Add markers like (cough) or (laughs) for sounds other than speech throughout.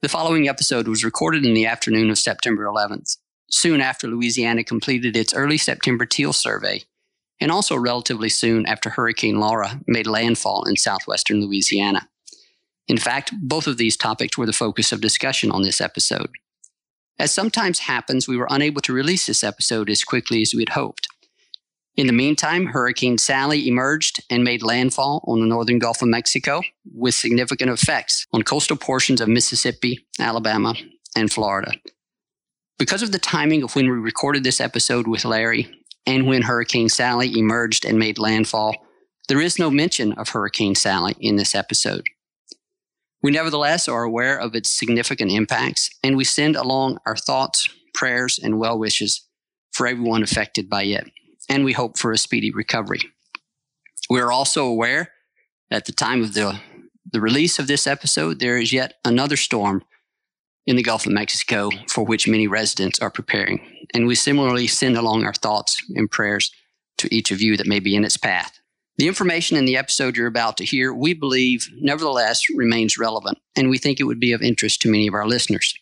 The following episode was recorded in the afternoon of September 11th, soon after Louisiana completed its early September teal survey, and also relatively soon after Hurricane Laura made landfall in southwestern Louisiana. In fact, both of these topics were the focus of discussion on this episode. As sometimes happens, we were unable to release this episode as quickly as we had hoped. In the meantime, Hurricane Sally emerged and made landfall on the northern Gulf of Mexico with significant effects on coastal portions of Mississippi, Alabama, and Florida. Because of the timing of when we recorded this episode with Larry and when Hurricane Sally emerged and made landfall, there is no mention of Hurricane Sally in this episode. We nevertheless are aware of its significant impacts, and we send along our thoughts, prayers, and well wishes for everyone affected by it and we hope for a speedy recovery. We are also aware at the time of the, the release of this episode, there is yet another storm in the Gulf of Mexico for which many residents are preparing. And we similarly send along our thoughts and prayers to each of you that may be in its path. The information in the episode you're about to hear, we believe, nevertheless remains relevant, and we think it would be of interest to many of our listeners.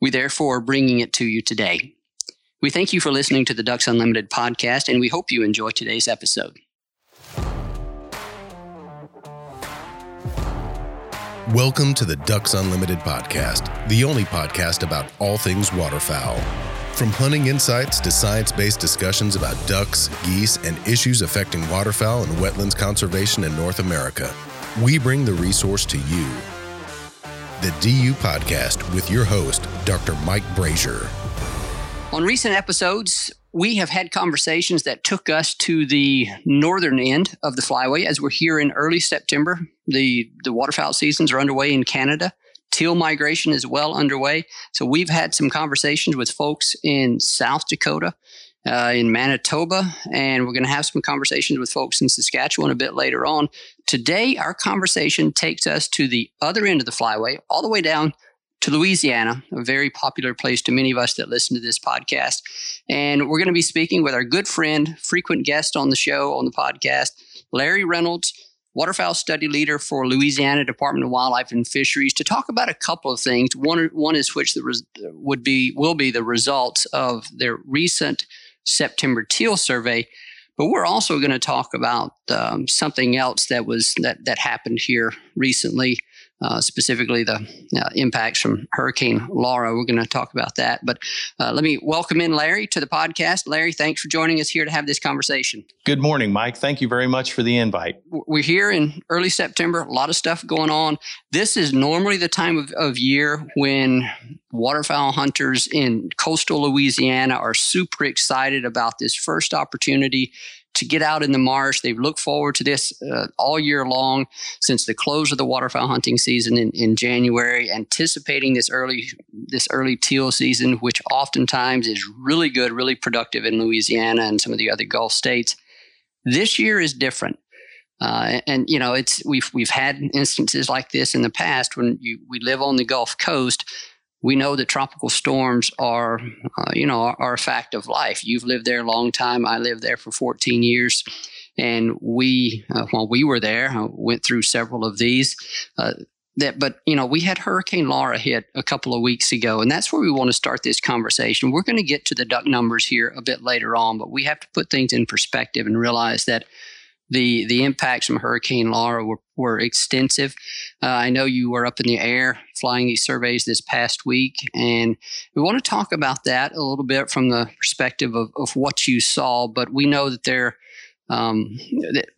We therefore are bringing it to you today. We thank you for listening to the Ducks Unlimited podcast, and we hope you enjoy today's episode. Welcome to the Ducks Unlimited podcast, the only podcast about all things waterfowl. From hunting insights to science based discussions about ducks, geese, and issues affecting waterfowl and wetlands conservation in North America, we bring the resource to you. The DU Podcast with your host, Dr. Mike Brasher. On recent episodes, we have had conversations that took us to the northern end of the flyway as we're here in early September. The, the waterfowl seasons are underway in Canada. Teal migration is well underway. So we've had some conversations with folks in South Dakota, uh, in Manitoba, and we're going to have some conversations with folks in Saskatchewan a bit later on. Today, our conversation takes us to the other end of the flyway, all the way down to Louisiana, a very popular place to many of us that listen to this podcast. And we're going to be speaking with our good friend, frequent guest on the show, on the podcast, Larry Reynolds, waterfowl study leader for Louisiana Department of Wildlife and Fisheries, to talk about a couple of things. One, one is which the res- would be will be the results of their recent September teal survey. But we're also going to talk about um, something else that was that that happened here recently uh, specifically the uh, impacts from Hurricane Laura. We're going to talk about that. But uh, let me welcome in Larry to the podcast. Larry, thanks for joining us here to have this conversation. Good morning, Mike. Thank you very much for the invite. We're here in early September, a lot of stuff going on. This is normally the time of, of year when waterfowl hunters in coastal Louisiana are super excited about this first opportunity to get out in the marsh. They've looked forward to this uh, all year long since the close of the waterfowl hunting season in, in January, anticipating this early this early teal season, which oftentimes is really good, really productive in Louisiana and some of the other Gulf states. This year is different. Uh, and you know, it's we've we've had instances like this in the past when you, we live on the Gulf Coast we know that tropical storms are, uh, you know, are, are, a fact of life. You've lived there a long time. I lived there for 14 years, and we, uh, while we were there, uh, went through several of these. Uh, that, but you know, we had Hurricane Laura hit a couple of weeks ago, and that's where we want to start this conversation. We're going to get to the duck numbers here a bit later on, but we have to put things in perspective and realize that the the impacts from Hurricane Laura were, were extensive. Uh, I know you were up in the air flying these surveys this past week, and we want to talk about that a little bit from the perspective of, of what you saw. But we know that there um, that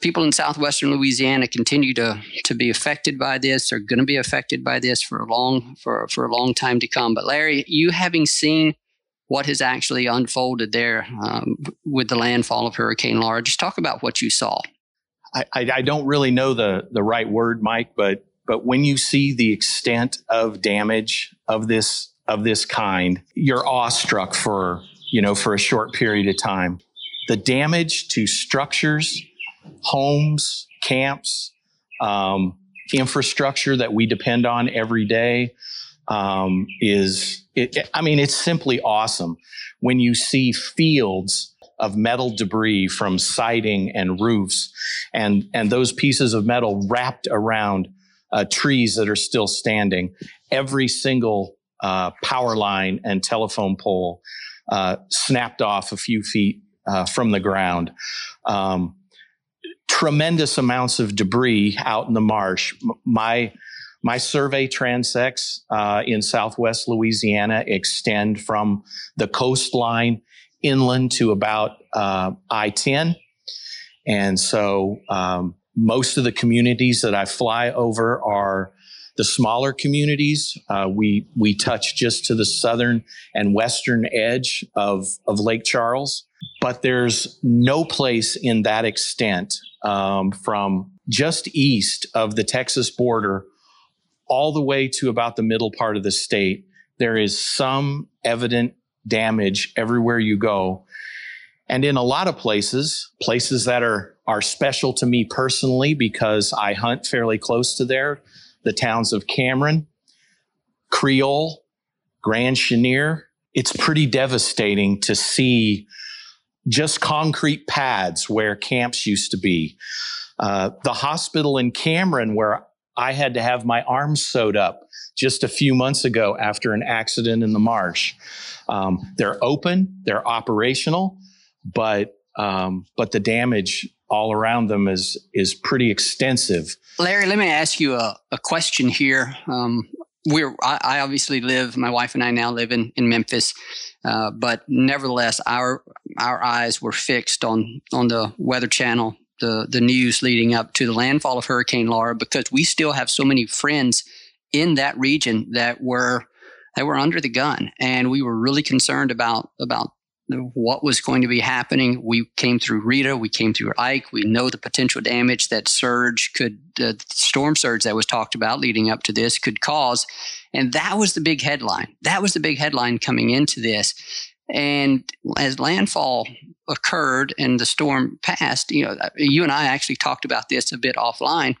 people in southwestern Louisiana continue to to be affected by this. They're going to be affected by this for a long for for a long time to come. But Larry, you having seen what has actually unfolded there um, with the landfall of Hurricane Laura. Just talk about what you saw. I, I, I don't really know the the right word, Mike, but but when you see the extent of damage of this of this kind, you're awestruck for, you know, for a short period of time. The damage to structures, homes, camps, um, infrastructure that we depend on every day um, is, it, I mean, it's simply awesome when you see fields of metal debris from siding and roofs and, and those pieces of metal wrapped around uh, trees that are still standing. Every single uh, power line and telephone pole uh, snapped off a few feet uh, from the ground. Um, tremendous amounts of debris out in the marsh. My my survey transects uh, in southwest Louisiana extend from the coastline inland to about uh, I 10. And so um, most of the communities that I fly over are the smaller communities. Uh, we, we touch just to the southern and western edge of, of Lake Charles. But there's no place in that extent um, from just east of the Texas border all the way to about the middle part of the state. There is some evident damage everywhere you go. And in a lot of places, places that are, are special to me personally because I hunt fairly close to there, the towns of Cameron, Creole, Grand Chenier, it's pretty devastating to see just concrete pads where camps used to be. Uh, the hospital in Cameron, where I had to have my arms sewed up just a few months ago after an accident in the marsh. Um, they're open, they're operational, but um, but the damage all around them is is pretty extensive. Larry, let me ask you a, a question here. Um, we're I, I, obviously live. My wife and I now live in in Memphis, uh, but nevertheless, our our eyes were fixed on on the Weather Channel, the the news leading up to the landfall of Hurricane Laura, because we still have so many friends in that region that were that were under the gun, and we were really concerned about about what was going to be happening. We came through Rita, we came through Ike. We know the potential damage that surge could, the storm surge that was talked about leading up to this could cause. And that was the big headline. That was the big headline coming into this. And as landfall occurred and the storm passed, you know, you and I actually talked about this a bit offline.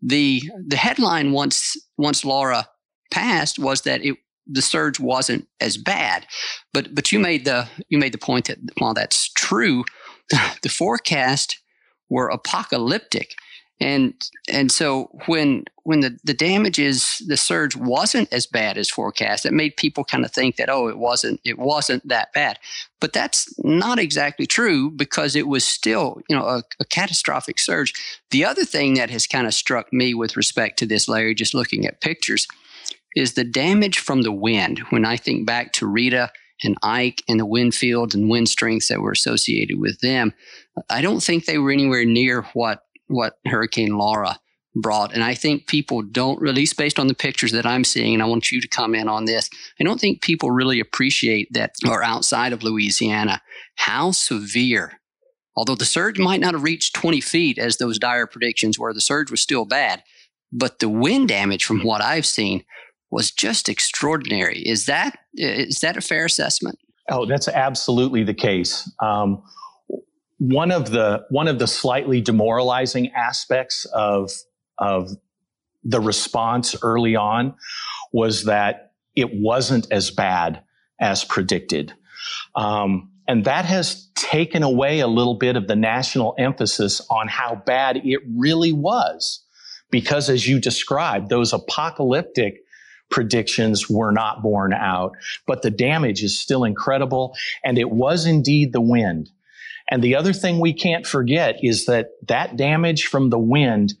The the headline once once Laura passed was that it the surge wasn't as bad. But but you made the you made the point that while that's true, (sighs) the forecast were apocalyptic. And and so when when the, the damage is the surge wasn't as bad as forecast, it made people kind of think that oh it wasn't it wasn't that bad. But that's not exactly true because it was still you know a, a catastrophic surge. The other thing that has kind of struck me with respect to this, Larry, just looking at pictures, is the damage from the wind. When I think back to Rita and Ike and the wind fields and wind strengths that were associated with them, I don't think they were anywhere near what what Hurricane Laura brought. And I think people don't, at least based on the pictures that I'm seeing, and I want you to comment on this, I don't think people really appreciate that, or outside of Louisiana, how severe, although the surge might not have reached 20 feet as those dire predictions were, the surge was still bad. But the wind damage from what I've seen was just extraordinary. Is that is that a fair assessment? Oh, that's absolutely the case. Um, one of the one of the slightly demoralizing aspects of of the response early on was that it wasn't as bad as predicted. Um, and that has taken away a little bit of the national emphasis on how bad it really was. Because as you described, those apocalyptic predictions were not borne out, but the damage is still incredible. And it was indeed the wind. And the other thing we can't forget is that that damage from the wind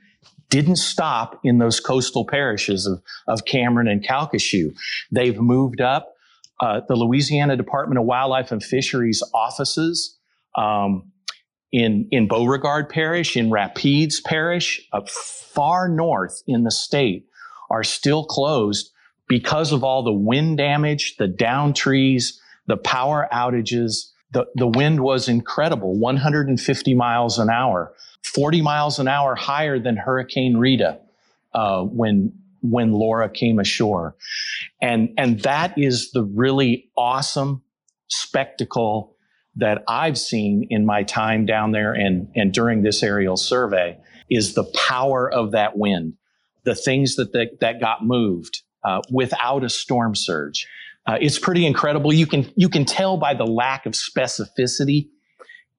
didn't stop in those coastal parishes of, of Cameron and Calcasieu. They've moved up. Uh, the Louisiana Department of Wildlife and Fisheries offices um, in, in Beauregard Parish, in Rapides Parish, uh, far north in the state, are still closed because of all the wind damage, the down trees, the power outages, the, the wind was incredible 150 miles an hour, 40 miles an hour higher than Hurricane Rita uh, when, when Laura came ashore. And, and that is the really awesome spectacle that I've seen in my time down there and, and during this aerial survey is the power of that wind, the things that, that, that got moved uh, without a storm surge. Uh, it's pretty incredible. You can, you can tell by the lack of specificity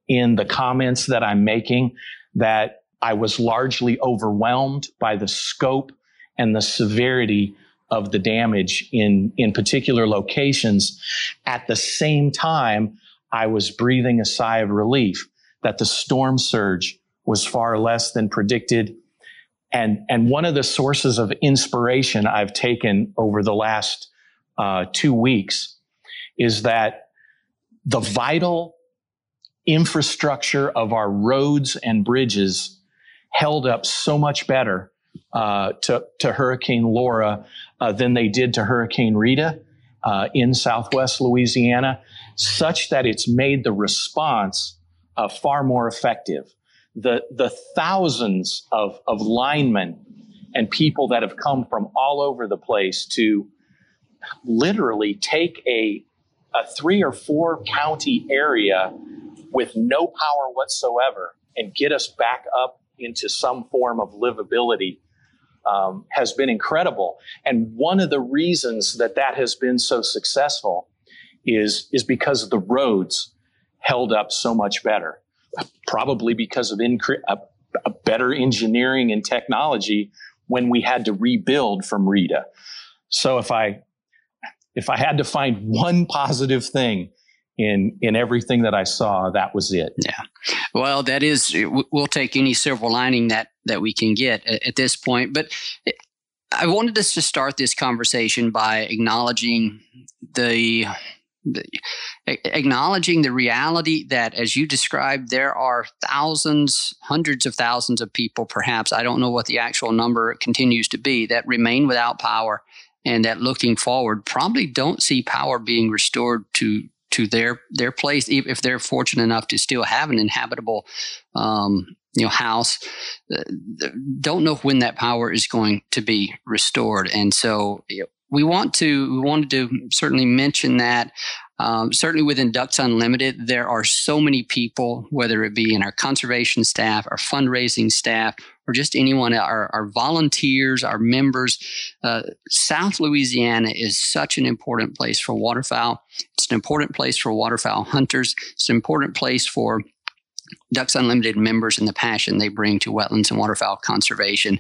in the comments that I'm making that I was largely overwhelmed by the scope and the severity of the damage in, in particular locations. At the same time, I was breathing a sigh of relief that the storm surge was far less than predicted. And, and one of the sources of inspiration I've taken over the last uh, two weeks is that the vital infrastructure of our roads and bridges held up so much better uh, to, to Hurricane Laura uh, than they did to Hurricane Rita uh, in southwest Louisiana, such that it's made the response uh, far more effective. The, the thousands of, of linemen and people that have come from all over the place to literally take a, a three or four county area with no power whatsoever and get us back up into some form of livability um, has been incredible. And one of the reasons that that has been so successful is, is because the roads held up so much better, probably because of incre- a, a better engineering and technology when we had to rebuild from Rita. So if I if I had to find one positive thing in in everything that I saw, that was it. Yeah. Well, that is we'll take any silver lining that that we can get at, at this point, but I wanted us to start this conversation by acknowledging the, the acknowledging the reality that as you described there are thousands hundreds of thousands of people perhaps i don't know what the actual number continues to be that remain without power and that looking forward probably don't see power being restored to to their their place if they're fortunate enough to still have an inhabitable um, you know house uh, don't know when that power is going to be restored. And so we want to we wanted to certainly mention that um, certainly within Ducks Unlimited, there are so many people, whether it be in our conservation staff, our fundraising staff, or just anyone, our, our volunteers, our members. Uh, South Louisiana is such an important place for waterfowl. It's an important place for waterfowl hunters. It's an important place for Ducks Unlimited members and the passion they bring to wetlands and waterfowl conservation.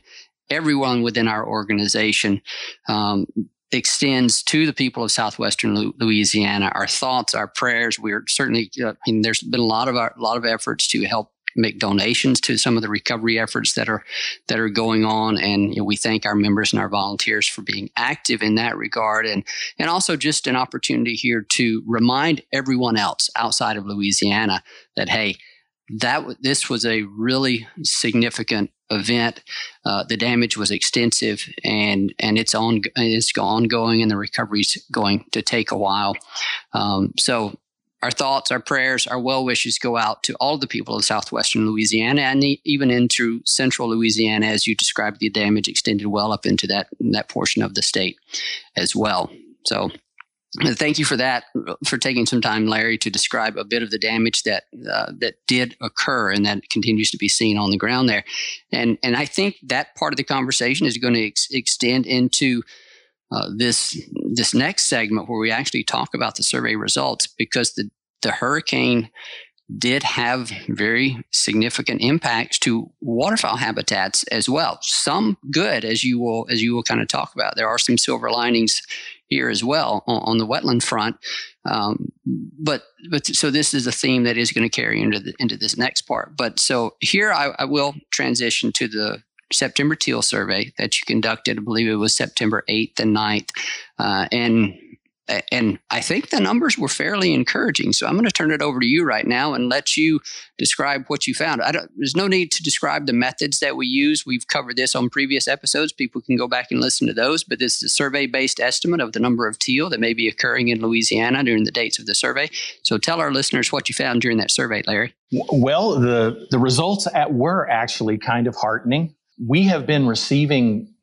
Everyone within our organization um, extends to the people of southwestern Louisiana. Our thoughts, our prayers. We're certainly. Uh, I mean, there's been a lot of our, a lot of efforts to help make donations to some of the recovery efforts that are that are going on and you know, we thank our members and our volunteers for being active in that regard and and also just an opportunity here to remind everyone else outside of Louisiana that hey that this was a really significant event. Uh, the damage was extensive, and and it's on it's ongoing, and the recovery's going to take a while. Um, so. Our thoughts, our prayers, our well wishes go out to all the people of southwestern Louisiana and even into central Louisiana, as you described, the damage extended well up into that that portion of the state as well. So, Thank you for that, for taking some time, Larry, to describe a bit of the damage that uh, that did occur and that continues to be seen on the ground there. And and I think that part of the conversation is going to ex- extend into uh, this this next segment where we actually talk about the survey results because the the hurricane did have very significant impacts to waterfowl habitats as well. Some good, as you will as you will kind of talk about. There are some silver linings here as well on, on the wetland front. Um, but but so this is a theme that is going to carry into the, into this next part. But so here I, I will transition to the September teal survey that you conducted. I believe it was September 8th and 9th. Uh, and and I think the numbers were fairly encouraging. So I'm going to turn it over to you right now and let you describe what you found. there's no need to describe the methods that we use. We've covered this on previous episodes. People can go back and listen to those. But this is a survey based estimate of the number of teal that may be occurring in Louisiana during the dates of the survey. So tell our listeners what you found during that survey, Larry. Well, the, the results at, were actually kind of heartening. We have been receiving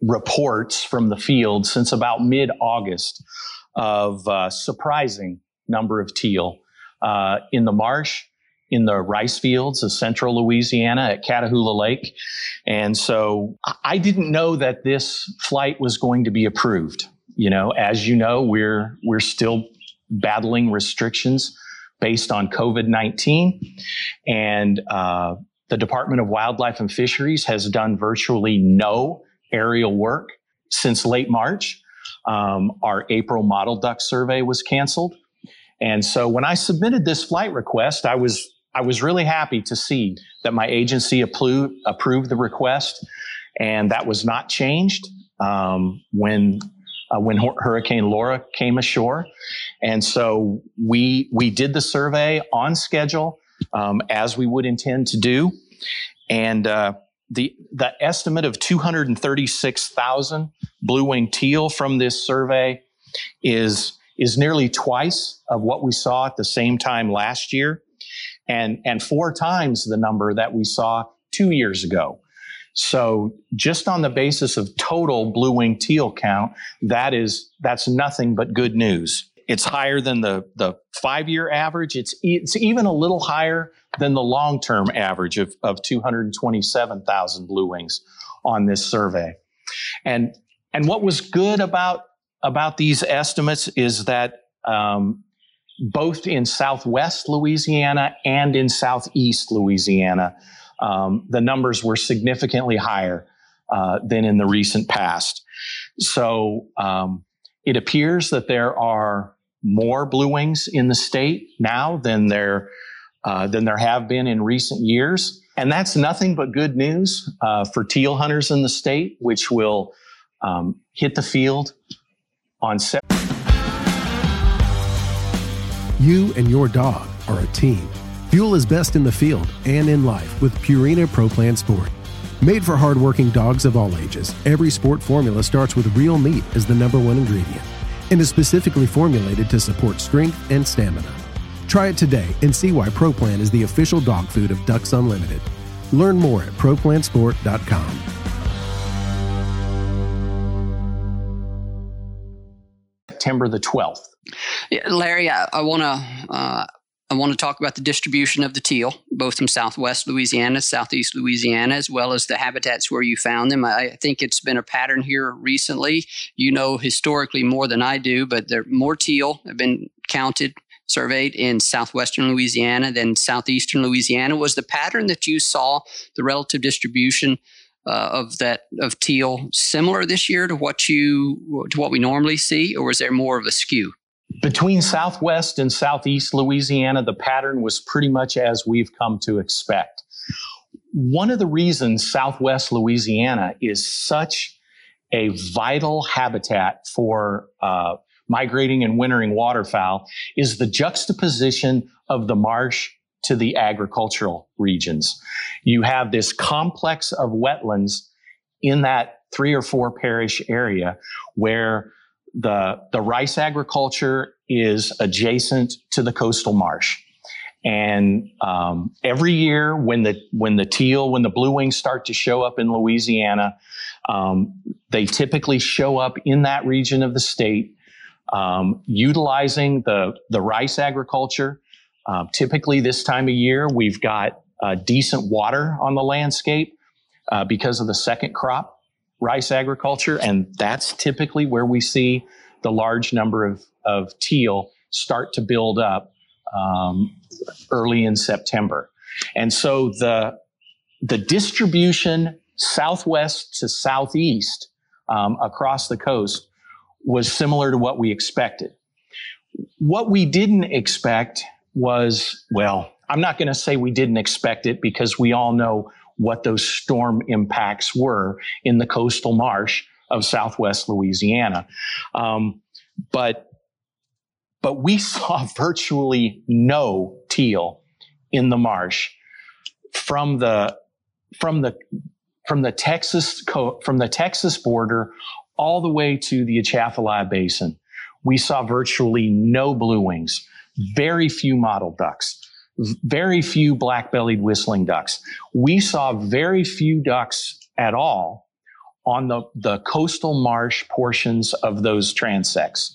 reports from the field since about mid August of uh, surprising number of teal uh, in the marsh, in the rice fields of central Louisiana at Catahoula Lake. And so I didn't know that this flight was going to be approved. You know, as you know, we're we're still battling restrictions based on COVID 19. And uh, the Department of Wildlife and Fisheries has done virtually no aerial work since late March. Um, our April mottled duck survey was canceled. And so when I submitted this flight request, I was I was really happy to see that my agency approved, approved the request, and that was not changed um, when uh, when Hurricane Laura came ashore. And so we we did the survey on schedule um, as we would intend to do, and uh, the the estimate of 236,000 blue-winged teal from this survey is is nearly twice of what we saw at the same time last year and and four times the number that we saw 2 years ago. So just on the basis of total blue-winged teal count that is that's nothing but good news. It's higher than the the 5-year average. It's it's even a little higher than the long term average of, of 227,000 blue wings on this survey. And, and what was good about, about these estimates is that um, both in southwest Louisiana and in southeast Louisiana, um, the numbers were significantly higher uh, than in the recent past. So um, it appears that there are more blue wings in the state now than there uh, than there have been in recent years. And that's nothing but good news uh, for teal hunters in the state, which will um, hit the field on set. You and your dog are a team. Fuel is best in the field and in life with Purina Pro Plan Sport. Made for hardworking dogs of all ages, every sport formula starts with real meat as the number one ingredient and is specifically formulated to support strength and stamina. Try it today and see why ProPlan is the official dog food of Ducks Unlimited. Learn more at ProPlansport.com. September the 12th. Yeah, Larry, I, I want to. Uh, I want to talk about the distribution of the teal, both from southwest Louisiana, southeast Louisiana, as well as the habitats where you found them. I think it's been a pattern here recently. You know historically more than I do, but there more teal have been counted surveyed in southwestern Louisiana than southeastern Louisiana. Was the pattern that you saw the relative distribution uh, of that of teal similar this year to what you to what we normally see, or was there more of a skew? Between southwest and southeast Louisiana, the pattern was pretty much as we've come to expect. One of the reasons southwest Louisiana is such a vital habitat for uh, migrating and wintering waterfowl is the juxtaposition of the marsh to the agricultural regions. You have this complex of wetlands in that three or four parish area where the, the rice agriculture is adjacent to the coastal marsh. And um, every year, when the when the teal, when the blue wings start to show up in Louisiana, um, they typically show up in that region of the state um, utilizing the, the rice agriculture. Uh, typically, this time of year, we've got uh, decent water on the landscape uh, because of the second crop rice agriculture, and that's typically where we see the large number of, of teal start to build up um, early in September. And so the, the distribution southwest to southeast um, across the coast was similar to what we expected. What we didn't expect was, well, I'm not going to say we didn't expect it because we all know what those storm impacts were in the coastal marsh of southwest Louisiana. Um, but but we (laughs) saw virtually no teal in the marsh from the from the from the Texas co- from the Texas border all the way to the Atchafalaya Basin. We saw virtually no blue wings, very few mottled ducks, very few black bellied whistling ducks. We saw very few ducks at all on the, the coastal marsh portions of those transects.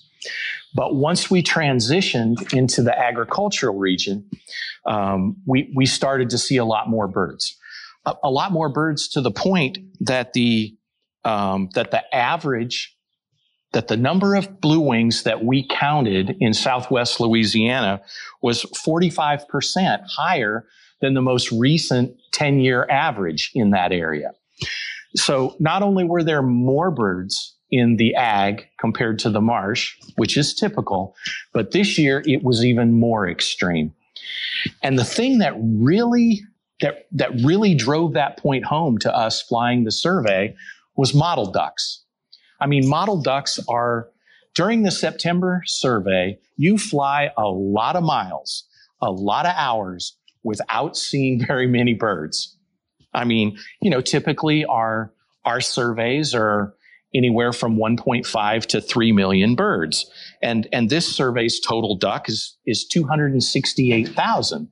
But once we transitioned into the agricultural region, um, we, we started to see a lot more birds. A, a lot more birds to the point that the um, that the average that the number of blue wings that we counted in southwest Louisiana was 45% higher than the most recent 10 year average in that area. So not only were there more birds in the ag compared to the marsh, which is typical, but this year it was even more extreme. And the thing that really that that really drove that point home to us flying the survey was mottled ducks. I mean, mottled ducks are during the September survey, you fly a lot of miles, a lot of hours without seeing (laughs) very many birds. I mean, you know, typically our our surveys are anywhere from 1.5 to 3 million birds. And, and this survey's total duck is, is 268,000.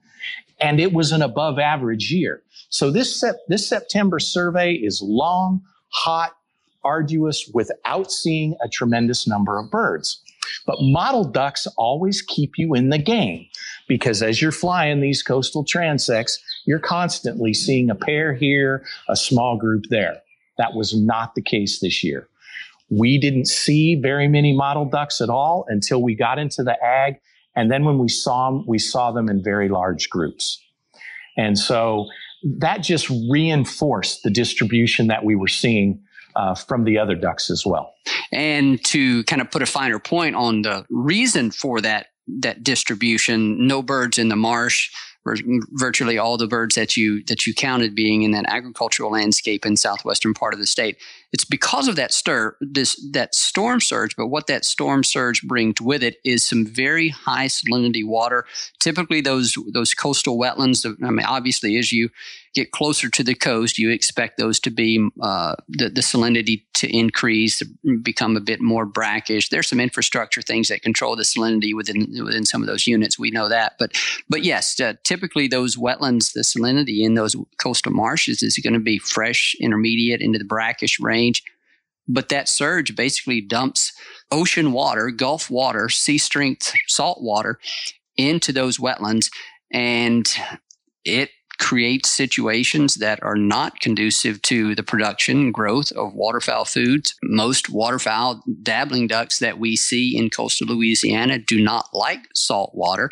And it was an above average year. So this, sep- this September survey is long, hot, arduous without seeing a tremendous number of birds. But mottled ducks always keep you in the game because as you're flying these coastal transects, you're constantly seeing a pair here, a small group there. That was not the case this year. We didn't see very many mottled ducks at all until we got into the ag. And then when we saw them, we saw them in very large groups. And so that just reinforced the distribution that we were seeing uh, from the other ducks as well. And to kind of put a finer point on the reason for that that distribution, no birds in the marsh, virtually all the birds that you that you counted being in that agricultural landscape in southwestern part of the state. It's because of that stir this that storm surge, but what that storm surge brings with it is some very high salinity water. Typically, those those coastal wetlands. I mean, obviously, as you get closer to the coast, you expect those to be uh, the, the salinity to increase, become a bit more brackish. There's some infrastructure things that control the salinity within within some of those units. We know that, but but yes, uh, typically those wetlands, the salinity in those coastal marshes is going to be fresh, intermediate into the brackish range. But that surge basically dumps ocean water, Gulf water, sea strength salt water into those wetlands, and it create situations that are not conducive to the production and growth of waterfowl foods. Most waterfowl dabbling ducks that we see in coastal Louisiana do not like salt water.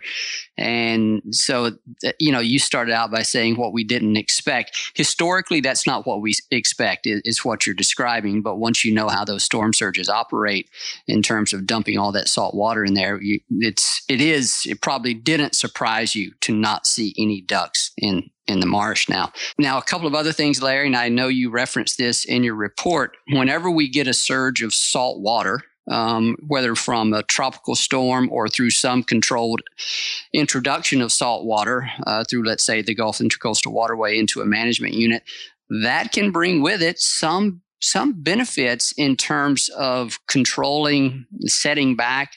And so, uh, you know, you started out by saying what we didn't expect. Historically, that's not what we expect, is what you're describing. But once you know how those storm surges operate in terms of dumping all that salt water in there, you, it's, it is, it probably didn't surprise you to not see any ducks in in the marsh now. Now, a couple of other things, Larry, and I know you referenced this in your report. Whenever we get a surge of salt water, um, whether from a tropical storm or through some controlled introduction of salt water uh, through, let's say, the Gulf Intracoastal Waterway into a management unit, that can bring with it some some benefits in terms of controlling, setting back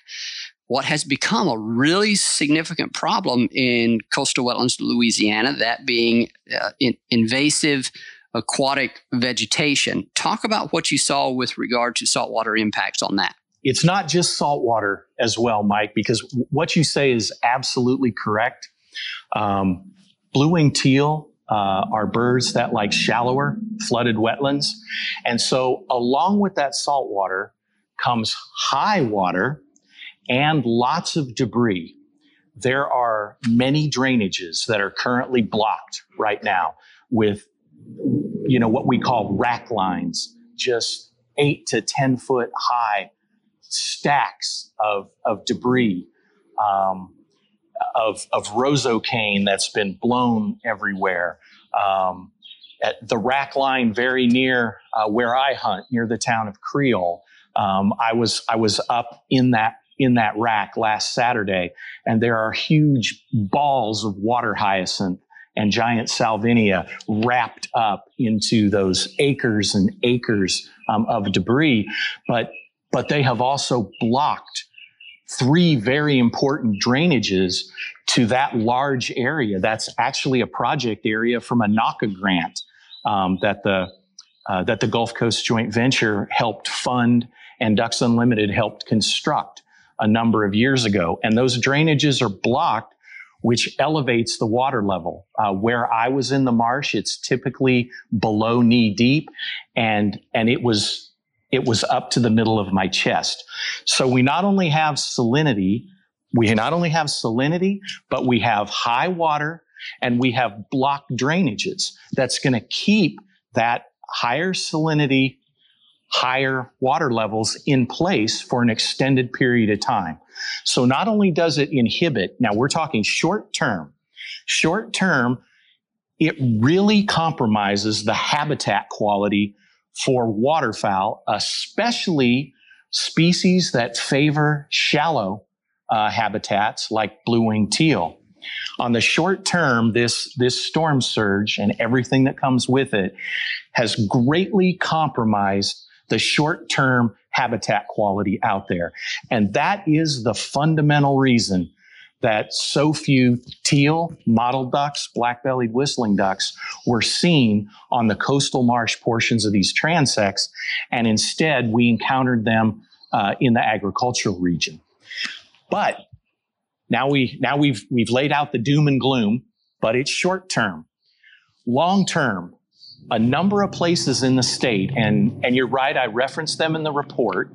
what has become a really significant problem in coastal wetlands, Louisiana, that being uh, in, invasive aquatic vegetation. Talk about what you saw with regard to saltwater impacts on that. It's not just saltwater as well, Mike, because what you say is absolutely correct. Um, blue winged teal uh, are birds that like shallower, flooded wetlands. And so, along with that saltwater comes high water and lots of debris. There are many drainages that are currently blocked right now with, you know, what we call rack lines, just eight to 10 foot high stacks of, of debris, um, of, of cane that's been blown everywhere. Um, at the rack line very near uh, where I hunt, near the town of Creole, um, I was I was up in that in that rack last Saturday, and there are huge balls of water hyacinth and giant salvinia wrapped up into those acres and acres um, of debris. But but they have also blocked three very important drainages to that large area. That's actually a project area from a NAWCA grant um, that the uh, that the Gulf Coast Joint Venture helped fund and Ducks Unlimited helped construct a number of years ago. And those drainages are blocked, which elevates the water level. Uh, where I was in the marsh, it's typically below knee deep, and and it was it was up to the middle of my chest. So we not only have salinity, we not only have salinity, but we have high water and we have blocked drainages that's going to keep that higher salinity, higher water levels in place for an extended period of time. So not only does it inhibit, now we're talking short term, short term, it really compromises the habitat quality for waterfowl, especially species that favor shallow uh, habitats like blue-winged teal. On the short term, this, this storm surge and everything that comes with it has greatly compromised the short term habitat quality out there. And that is the fundamental reason that so few teal, mottled ducks, black bellied whistling ducks were seen on the coastal marsh portions of these transects. And instead, we encountered them uh, in the agricultural region. But now we now we've we've laid out the doom and gloom, but it's short term. Long term, a number of places in the state, and and you're right, I referenced them in the report.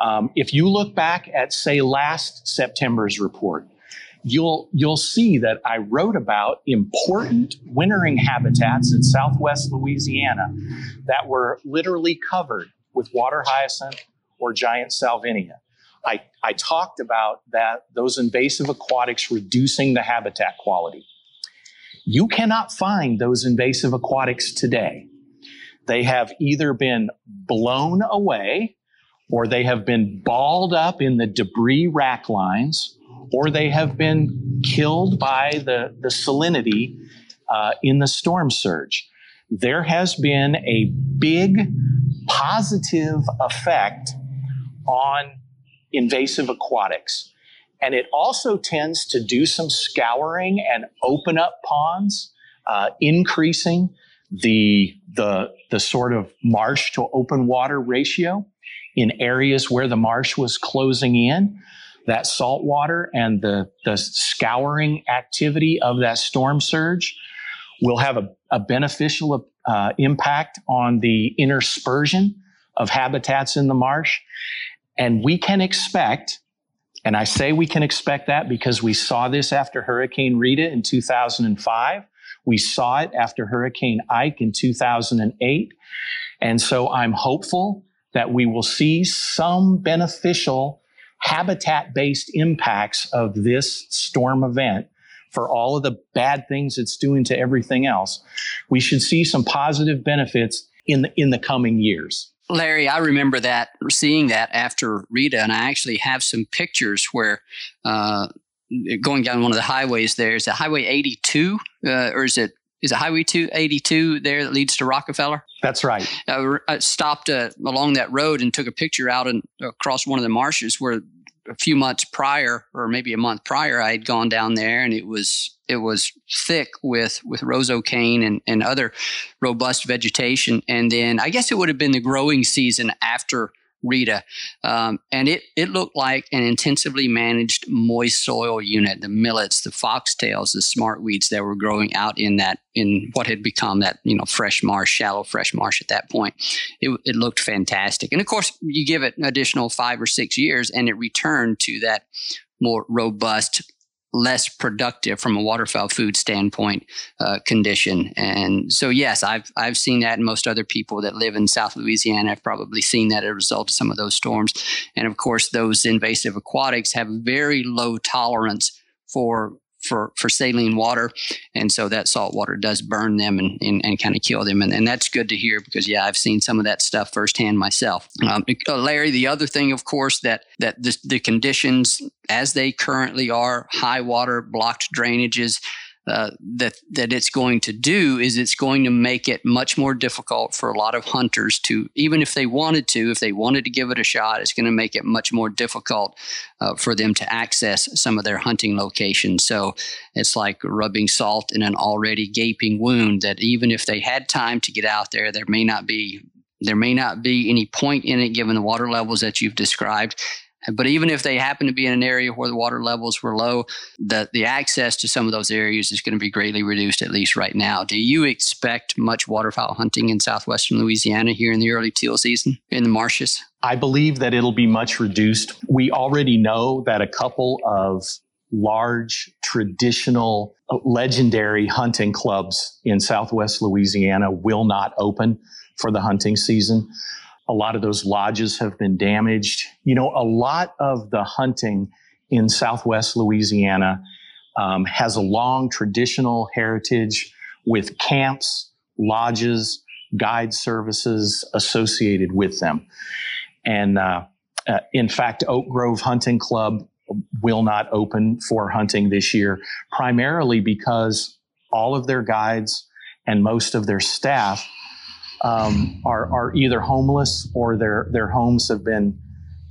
Um, if you look back at say last September's report, you'll you'll see that I wrote about important wintering habitats in Southwest Louisiana that were literally covered with water hyacinth or giant salvinia. I, I talked about that those invasive aquatics reducing the habitat quality. You cannot find those invasive aquatics today. They have either been blown away or they have been balled up in the debris rack lines or they have been killed by the, the salinity uh, in the storm surge. There has been a big positive effect on invasive aquatics. And it also tends to do some scouring and open up ponds, uh, increasing the, the, the sort of marsh to open water ratio in areas where the marsh was closing in. That salt water and the, the scouring activity of that storm surge will have a, a beneficial uh, impact on the interspersion of habitats in the marsh. And we can expect, and I say we can expect that because we saw this after Hurricane Rita in 2005. We saw it after Hurricane Ike in 2008. And so I'm hopeful that we will see some beneficial habitat based impacts of this storm event for all of the bad things it's doing to everything else. We should see some positive benefits in the, in the coming years. Larry, I remember that seeing that after Rita, and I actually have some pictures where uh, going down one of the highways there is it Highway 82, uh, or is it is it Highway 282 there that leads to Rockefeller? That's right. I stopped uh, along that road and took a picture out and across one of the marshes where a few months prior, or maybe a month prior, I had gone down there, and it was it was thick with with roseau cane and, and other robust vegetation. And then I guess it would have been the growing season after Rita, um, and it it looked like an intensively managed moist soil unit. The millets, the foxtails, the smartweeds that were growing out in that in what had become that you know fresh marsh, shallow fresh marsh at that point. It, it looked fantastic, and of course you give it an additional five or six years, and it returned to that more robust less productive from a waterfowl food standpoint uh, condition. And so, yes, I've I've seen that, and most other people that live in South Louisiana have probably seen that as a result of some of those storms. And of course, those invasive aquatics have very low tolerance for for for saline water, and so that salt water does burn them and and, and kind of kill them, and, and that's good to hear because yeah, I've seen some of that stuff firsthand myself. Um, uh, Larry, the other thing, of course, that that the, the conditions as they currently are, high water, blocked drainages. Uh, that that it's going to do is it's going to make it much more difficult for a lot of hunters to even if they wanted to if they wanted to give it a shot it's going to make it much more difficult uh, for them to access some of their hunting locations. So it's like rubbing salt in an already gaping wound that even if they had time to get out there there may not be there may not be any point in it given the water levels that you've described but even if they happen to be in an area where the water levels were low, the, the access to some of those areas is going to be greatly reduced, at least right now. Do you expect much waterfowl hunting in southwestern Louisiana here in the early teal season in the marshes? I believe that it'll be much reduced. We already know that a couple of large traditional uh, legendary hunting clubs in southwest Louisiana will not open for the hunting season. A lot of those lodges have been damaged. You know, a lot of the hunting in Southwest Louisiana um, has a long traditional heritage with camps, lodges, guide services associated with them. And uh, uh, in fact, Oak Grove Hunting Club will not open for hunting this year, primarily because all of their guides and most of their staff um, are, are either homeless or their, their homes have been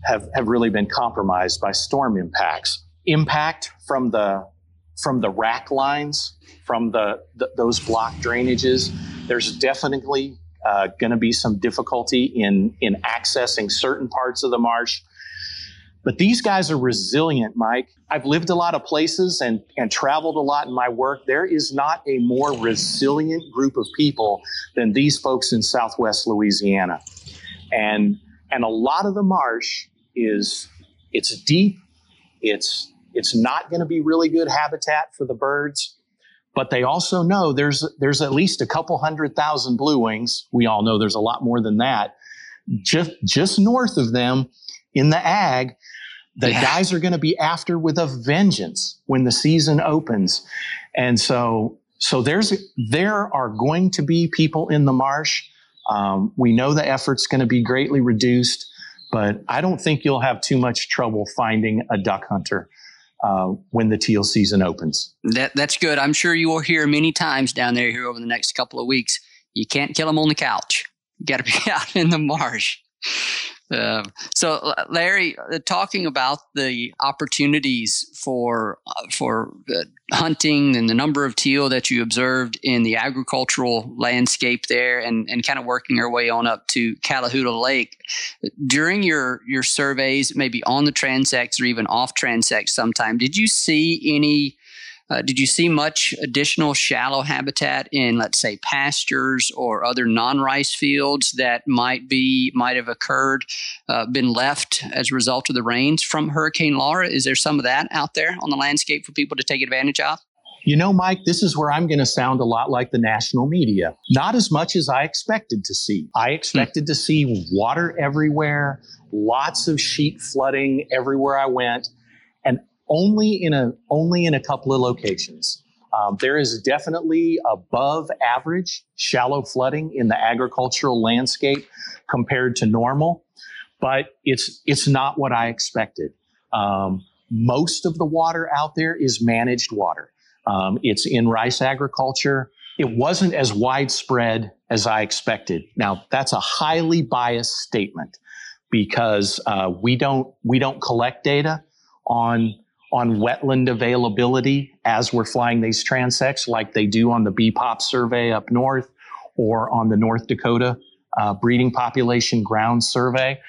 have, have really been compromised by storm impacts. Impact from the from the wrack lines, from the, the those block drainages. There's definitely uh, going to be some difficulty in in accessing certain parts of the marsh but these guys are resilient, Mike. I've lived a lot of places and, and traveled a lot in my work. There is not a more resilient group of people than these folks in Southwest Louisiana. And, and a lot of the marsh is, it's deep. It's, it's not going to be really good habitat for the birds but they also know there's there's at least a couple hundred thousand blue wings. We all know there's a lot more than that. Just just north of them in the ag, the yeah. guys are going to be after with a vengeance when the season opens. And so, so there's, there are going to be people in the marsh. Um, we know the effort's going to be greatly reduced, but I don't think you'll have too much trouble finding a duck hunter. Uh, when the teal season opens. That, that's good. I'm sure you will hear many times down there here over the next couple of weeks. You can't kill them on the couch. You got to be (laughs) out in the marsh. Uh, so, Larry, uh, talking about the opportunities for uh, for uh, hunting and the number of teal that you observed in the agricultural landscape there, and, and kind of working your way on up to Catahoula Lake during your your surveys, maybe on the transects or even off transects, sometime, did you see any uh, did you see much additional shallow habitat in, let's say, pastures or other non-rice fields that might be might have occurred, uh, been left as a result of the rains from Hurricane Laura? Is there some of that out there on the landscape for people to take advantage of? You know, Mike, this is where I'm going to sound a lot like the national media. Not as much as I expected to see. I expected hmm. to see water everywhere, lots of sheet flooding everywhere I went. Only in a only in a couple of locations. Um, there is definitely above average shallow flooding in the agricultural landscape compared to normal, but it's it's not what I expected. Um, most of the water out there is managed water. Um, it's in rice agriculture. It wasn't as widespread as I expected. Now that's a highly biased statement because uh, we don't we don't collect data on on wetland availability as we're flying these transects, like they do on the BPOP survey up north or on the North Dakota uh, breeding population ground survey.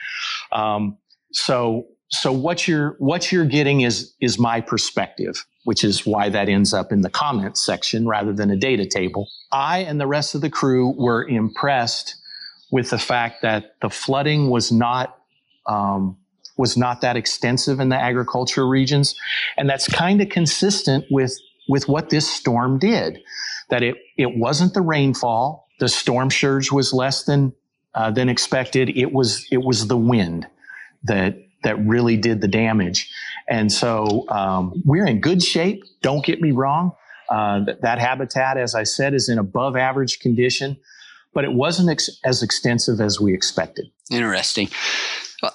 Um, so, so what you're what you're getting is is my perspective, which is why that ends up in the comments section rather than a data table. I and the rest of the crew were impressed with the fact that the flooding was not um, was not that extensive in the agricultural regions. And that's kind of consistent with, with what this storm did, that it, it wasn't the rainfall. The storm surge was less than, uh, than expected. It was, it was the wind that, that really did the damage. And so um, we're in good shape. Don't get me wrong. Uh, that, that habitat, as I said, is in above average condition, but it wasn't ex- as extensive as we expected. Interesting.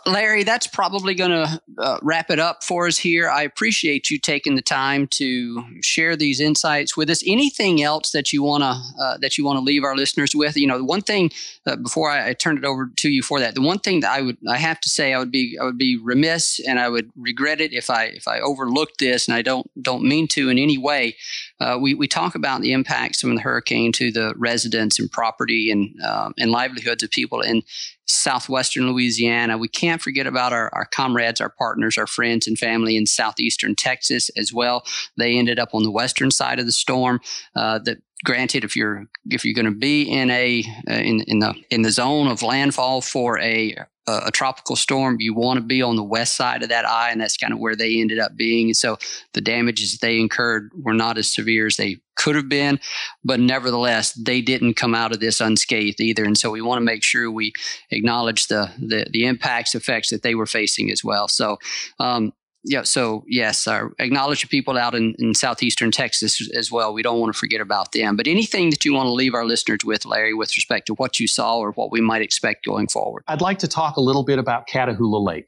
Larry, that's probably going to uh, wrap it up for us here. I appreciate you taking the time to share these insights with us. Anything else that you want to uh, that you want to leave our listeners with? You know, the one thing uh, before I, I, turn it over to you for that, the one thing that I would I have to say I would be I would be remiss and I would regret it if I if I overlooked this, and I don't don't mean to in any way. Uh, we we talk about the impacts from the hurricane to the residents and property and um, and livelihoods of people in southwestern Louisiana. We can't forget about our, our comrades, our partners, our friends and family in southeastern Texas as well. They ended up on the western side of the storm. Uh, that granted, if you're if you're going to be in a uh, in in the in the zone of landfall for a a, tropical storm, you want to be on the west side of that eye, and that's kind of where they ended up being. And so the damages they incurred were not as severe as they could have been, but nevertheless, they didn't come out of this unscathed either. And so we want to make sure we acknowledge the the, the impacts, effects that they were facing as well. So um, yeah, so yes, uh, acknowledge the people out in, in southeastern Texas as well. We don't want to forget about them. But anything that you want to leave our listeners with, Larry, with respect to what you saw or what we might expect going forward? I'd like to talk a little bit about Catahoula Lake.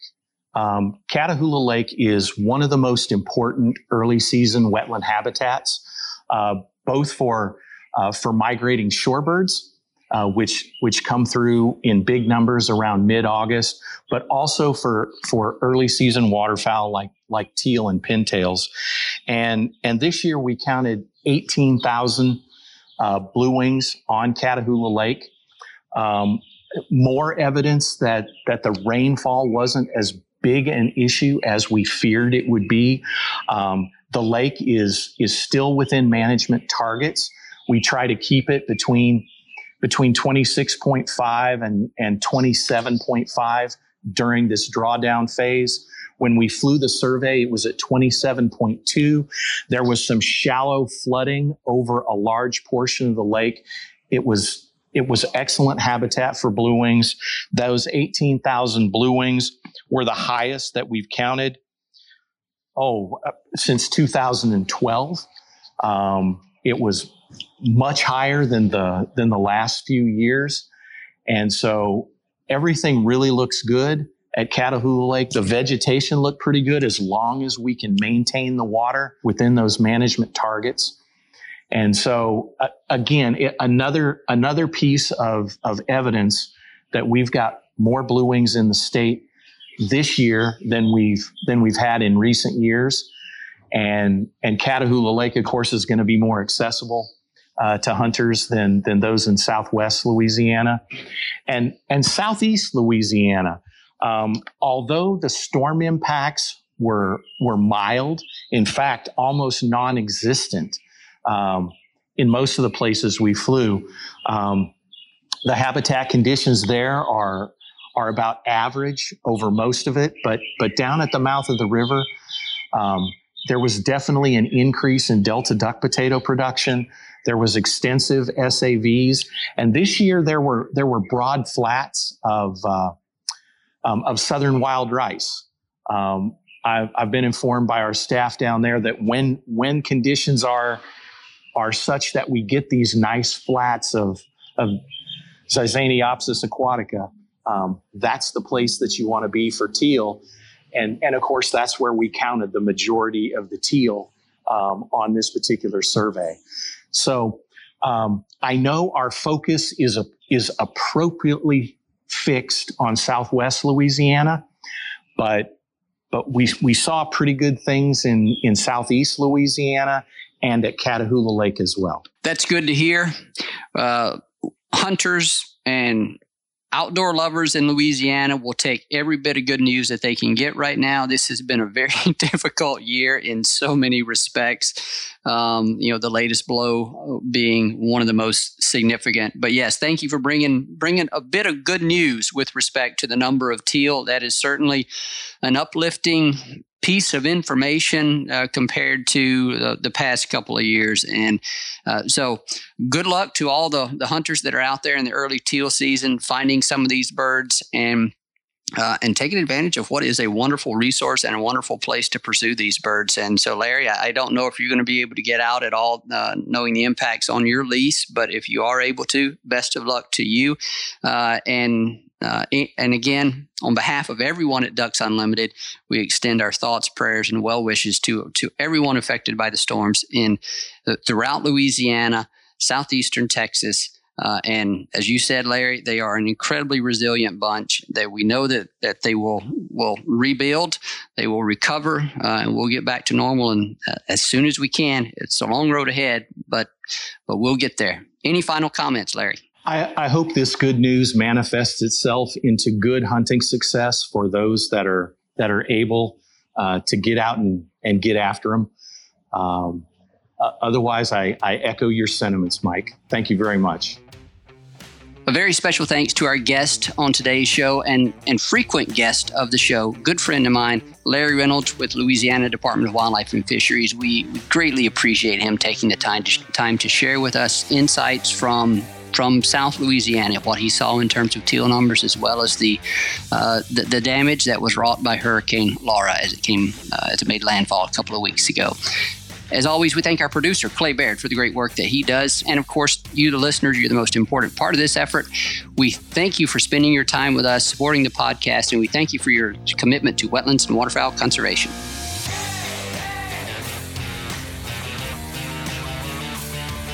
Um, Catahoula Lake is one of the most important early season wetland habitats, uh, both for uh, for migrating shorebirds uh, which which come through in big numbers around mid August, but also for for early season waterfowl like like teal and pintails, and and this year we counted eighteen thousand uh, blue wings on Catahoula Lake. Um, more evidence that that the rainfall wasn't as big an issue as we feared it would be. Um, the lake is is still within management targets. We try to keep it between between 26.5 and, and 27.5 during this drawdown phase. When we flew the survey, it was at 27.2. There was some shallow flooding over a large portion of the lake. It was it was excellent habitat for blue wings. Those 18,000 blue wings were the highest that we've counted. Oh, uh, since 2012. Um, it was much higher than the than the last few years, and so everything really looks good at Catahoula Lake. The vegetation looked pretty good as long as we can maintain the water within those management targets. And so, uh, again, it, another another piece of of evidence that we've got more blue wings in the state this year than we've than we've had in recent years. And and Catahoula Lake, of course, is going to be more accessible uh, to hunters than than those in Southwest Louisiana, and and Southeast Louisiana. Um, although the storm impacts were were mild, in fact, almost non-existent um, in most of the places we flew. Um, the habitat conditions there are are about average over most of it, but but down at the mouth of the river, um, there was definitely an increase in Delta duck potato production. There was extensive SAVs, and this year there were there were broad flats of uh, um, of southern wild rice. Um, I've, I've been informed by our staff down there that when when conditions are are such that we get these nice flats of of Zizaniopsis aquatica, um, that's the place that you want to be for teal. And, and of course, that's where we counted the majority of the teal um, on this particular survey. So um, I know our focus is a, is appropriately fixed on Southwest Louisiana, but but we we saw pretty good things in in Southeast Louisiana and at Catahoula Lake as well. That's good to hear. Uh, hunters and outdoor lovers in Louisiana will take every bit of good news that they can get right now. This has been a very (laughs) difficult year in so many respects. Um, you know, the latest blow being one of the most significant. But yes, thank you for bringing bringing a bit of good news with respect to the number of teal. That is certainly an uplifting piece of information uh, compared to the, the, past couple of years. And uh, so, good luck to all the, the hunters that are out there in the early teal season finding some of these birds and uh, and taking advantage of what is a wonderful resource and a wonderful place to pursue these birds. And so, Larry, I, I don't know if you're going to be able to get out at all, uh, knowing the impacts on your lease, but if you are able to, best of luck to you. Uh, and Uh, and again, on behalf of everyone at Ducks Unlimited, we extend our thoughts, prayers, and well wishes to to everyone affected by the storms in uh, throughout Louisiana, southeastern Texas, uh, and as you said, Larry, they are an incredibly resilient bunch. That we know that that they will will rebuild, they will recover, uh, and we'll get back to normal. And uh, as soon as we can, it's a long road ahead, but but we'll get there. Any final comments, Larry? I, I hope this good news manifests itself into good hunting success for those that are that are able uh, to get out and, and get after them. Um, uh, otherwise, I, I echo your sentiments, Mike. Thank you very much. A very special thanks to our guest on today's show and, and frequent guest of the show, good friend of mine, Larry Reynolds with Louisiana Department of Wildlife and Fisheries. We, we greatly appreciate him taking the time to, time to share with us insights from from South Louisiana, what he saw in terms of teal numbers, as well as the uh, the, the, damage that was wrought by Hurricane Laura as it came uh, as it made landfall a couple of weeks ago. As always, we thank our producer, Clay Baird, for the great work that he does. And of course, you, the listeners, you're the most important part of this effort. We thank you for spending your time with us, supporting the podcast, and we thank you for your commitment to wetlands and waterfowl conservation.